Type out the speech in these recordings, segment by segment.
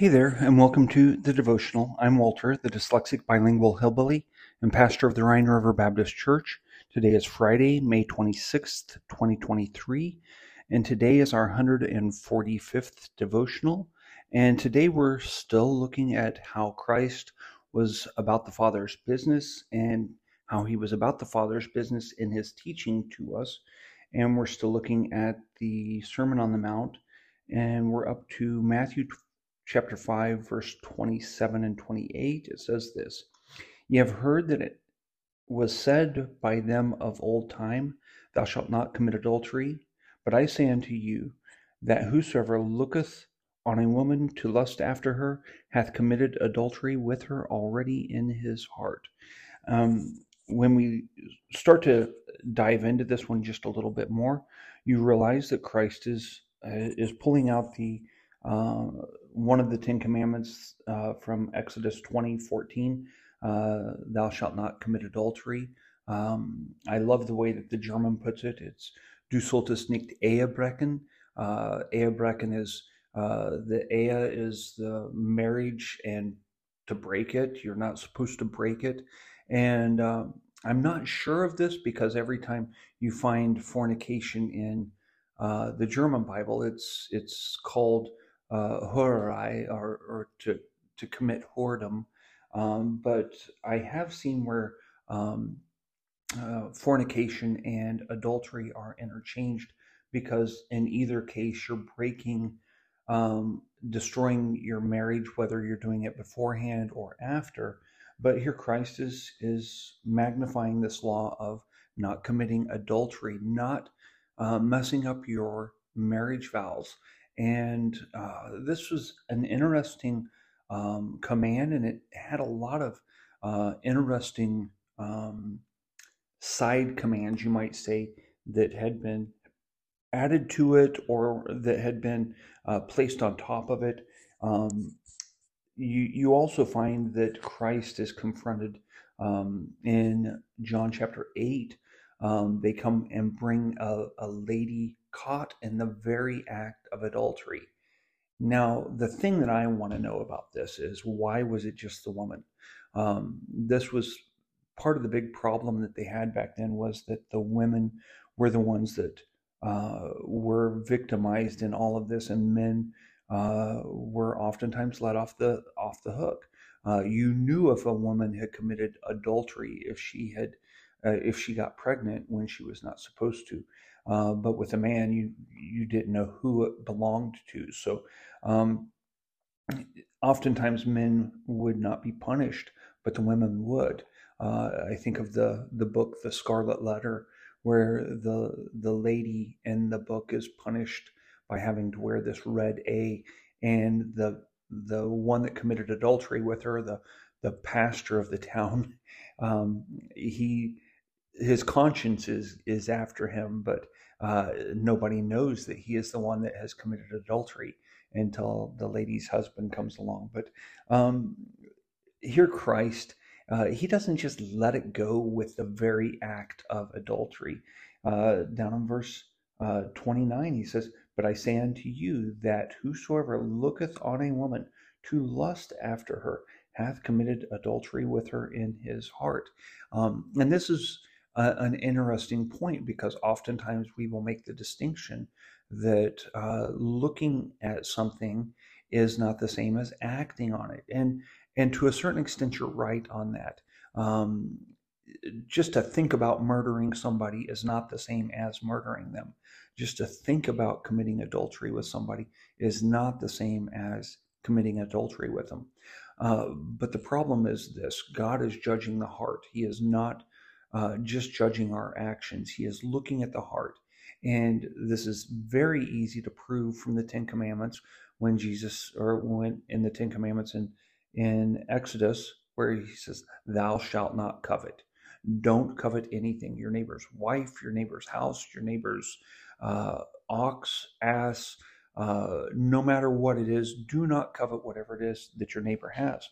Hey there, and welcome to the devotional. I'm Walter, the dyslexic bilingual hillbilly and pastor of the Rhine River Baptist Church. Today is Friday, May 26th, 2023, and today is our 145th devotional. And today we're still looking at how Christ was about the Father's business and how he was about the Father's business in his teaching to us. And we're still looking at the Sermon on the Mount, and we're up to Matthew chapter 5, verse 27 and 28, it says this Ye have heard that it was said by them of old time, Thou shalt not commit adultery. But I say unto you, that whosoever looketh on a woman to lust after her hath committed adultery with her already in his heart. Um, when we start to dive into this one just a little bit more, you realize that Christ is uh, is pulling out the uh, one of the Ten Commandments uh, from Exodus 20 14, uh, thou shalt not commit adultery. Um, I love the way that the German puts it. It's Du solltest nicht Ehebrechen. Uh, Ehebrechen is uh, the Ehe is the marriage, and to break it, you're not supposed to break it. And um, I'm not sure of this because every time you find fornication in uh, the German Bible, it's it's called uh, or, or to, to commit whoredom. Um, but I have seen where um, uh, fornication and adultery are interchanged because in either case you're breaking, um, destroying your marriage, whether you're doing it beforehand or after. But here Christ is is magnifying this law of not committing adultery, not uh, messing up your marriage vows. And uh, this was an interesting um, command, and it had a lot of uh, interesting um, side commands, you might say, that had been added to it or that had been uh, placed on top of it. Um, you, you also find that Christ is confronted um, in John chapter 8. Um, they come and bring a, a lady caught in the very act of adultery. Now, the thing that I want to know about this is why was it just the woman? Um, this was part of the big problem that they had back then was that the women were the ones that uh, were victimized in all of this, and men uh, were oftentimes let off the off the hook. Uh, you knew if a woman had committed adultery if she had uh, if she got pregnant when she was not supposed to. Uh, but with a man, you you didn't know who it belonged to. So um, oftentimes men would not be punished, but the women would. Uh, I think of the the book The Scarlet Letter, where the the lady in the book is punished by having to wear this red A, and the the one that committed adultery with her, the the pastor of the town, um, he his conscience is is after him, but uh, nobody knows that he is the one that has committed adultery until the lady's husband comes along. But um, here, Christ, uh, he doesn't just let it go with the very act of adultery. Uh, down in verse uh, 29, he says, But I say unto you that whosoever looketh on a woman to lust after her hath committed adultery with her in his heart. Um, and this is an interesting point because oftentimes we will make the distinction that uh, looking at something is not the same as acting on it, and and to a certain extent, you're right on that. Um, just to think about murdering somebody is not the same as murdering them. Just to think about committing adultery with somebody is not the same as committing adultery with them. Uh, but the problem is this God is judging the heart. He is not uh, just judging our actions. He is looking at the heart. And this is very easy to prove from the Ten Commandments when Jesus, or when in the Ten Commandments in, in Exodus, where he says, Thou shalt not covet. Don't covet anything your neighbor's wife, your neighbor's house, your neighbor's uh, ox, ass, uh, no matter what it is, do not covet whatever it is that your neighbor has.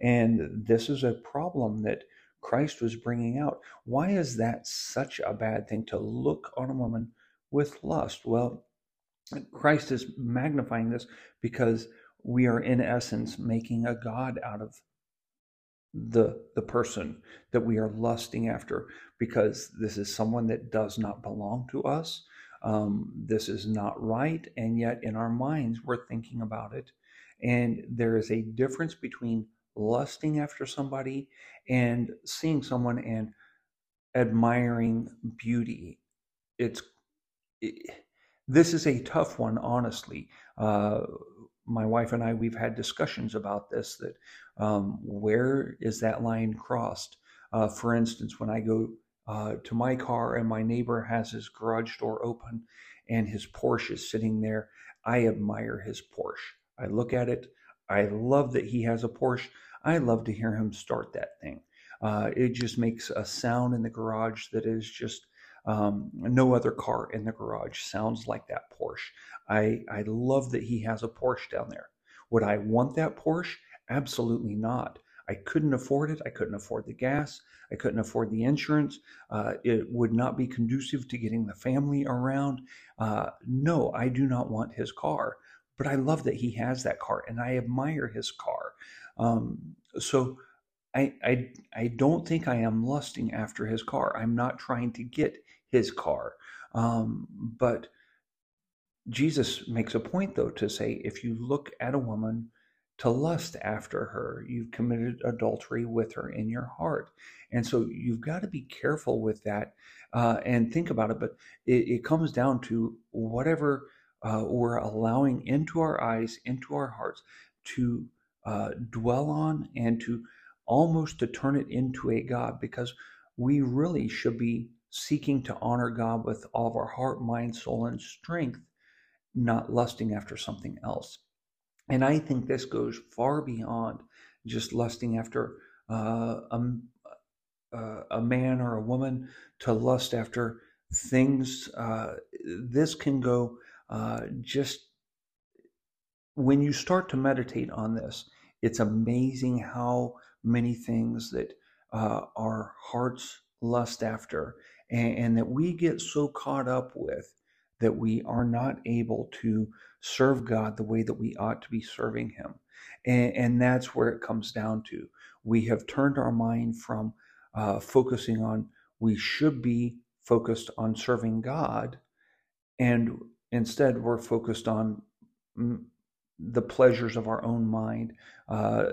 And this is a problem that Christ was bringing out. Why is that such a bad thing to look on a woman with lust? Well, Christ is magnifying this because we are in essence making a god out of the the person that we are lusting after because this is someone that does not belong to us um, this is not right and yet in our minds we're thinking about it and there is a difference between lusting after somebody and seeing someone and admiring beauty it's it, this is a tough one honestly uh, my wife and I, we've had discussions about this that um, where is that line crossed? Uh, for instance, when I go uh, to my car and my neighbor has his garage door open and his Porsche is sitting there, I admire his Porsche. I look at it. I love that he has a Porsche. I love to hear him start that thing. Uh, it just makes a sound in the garage that is just um, no other car in the garage sounds like that Porsche. I, I love that he has a Porsche down there. Would I want that Porsche? Absolutely not. I couldn't afford it. I couldn't afford the gas. I couldn't afford the insurance. Uh, it would not be conducive to getting the family around. Uh, no, I do not want his car, but I love that he has that car and I admire his car. Um, so I, I, I don't think I am lusting after his car. I'm not trying to get his car. Um, but Jesus makes a point, though, to say if you look at a woman to lust after her, you've committed adultery with her in your heart. And so you've got to be careful with that uh, and think about it. But it, it comes down to whatever uh, we're allowing into our eyes, into our hearts to uh, dwell on and to almost to turn it into a God because we really should be seeking to honor God with all of our heart, mind, soul, and strength, not lusting after something else. And I think this goes far beyond just lusting after uh, a, uh, a man or a woman to lust after things. Uh, this can go uh, just when you start to meditate on this, it's amazing how many things that uh, our hearts lust after and, and that we get so caught up with that we are not able to serve God the way that we ought to be serving Him. And, and that's where it comes down to. We have turned our mind from uh, focusing on, we should be focused on serving God, and instead we're focused on the pleasures of our own mind, uh,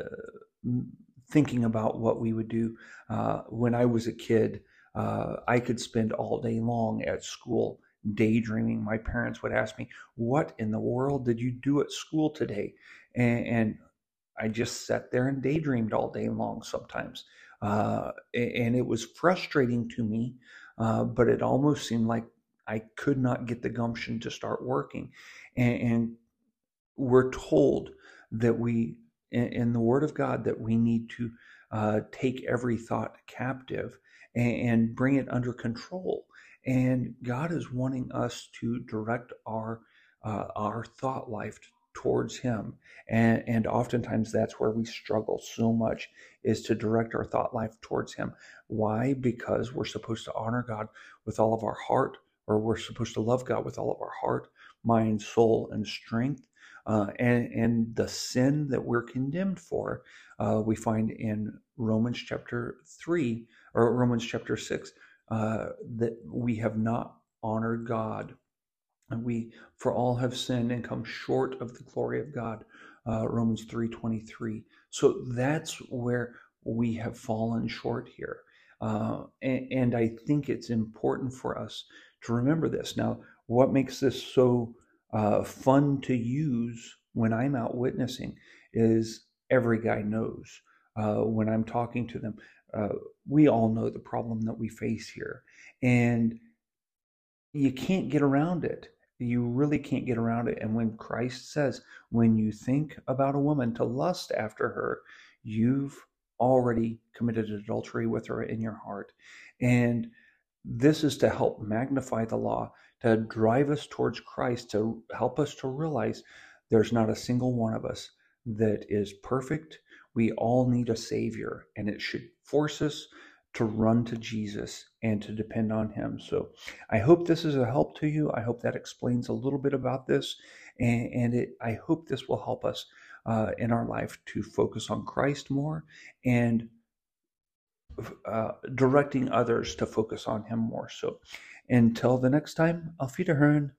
thinking about what we would do. Uh, when I was a kid, uh, I could spend all day long at school daydreaming. My parents would ask me, What in the world did you do at school today? And, and I just sat there and daydreamed all day long sometimes. Uh, and it was frustrating to me, uh, but it almost seemed like I could not get the gumption to start working. And, and we're told that we, in, in, the Word of God, that we need to uh, take every thought captive and, and bring it under control. And God is wanting us to direct our uh, our thought life towards Him, and and oftentimes that's where we struggle so much is to direct our thought life towards Him. Why? Because we're supposed to honor God with all of our heart, or we're supposed to love God with all of our heart, mind, soul, and strength. Uh, and, and the sin that we're condemned for, uh, we find in Romans chapter 3 or Romans chapter 6, uh, that we have not honored God. And we, for all have sinned and come short of the glory of God. Uh, Romans 3.23. So that's where we have fallen short here. Uh, and, and I think it's important for us to remember this. Now, what makes this so uh, fun to use when I'm out witnessing is every guy knows uh, when I'm talking to them. Uh, we all know the problem that we face here, and you can't get around it. You really can't get around it. And when Christ says, when you think about a woman to lust after her, you've already committed adultery with her in your heart. And this is to help magnify the law, to drive us towards Christ, to help us to realize there's not a single one of us that is perfect. We all need a Savior, and it should force us to run to Jesus and to depend on Him. So I hope this is a help to you. I hope that explains a little bit about this, and, and it, I hope this will help us uh, in our life to focus on Christ more and uh, directing others to focus on Him more so. Until the next time, Auf Wiederhören.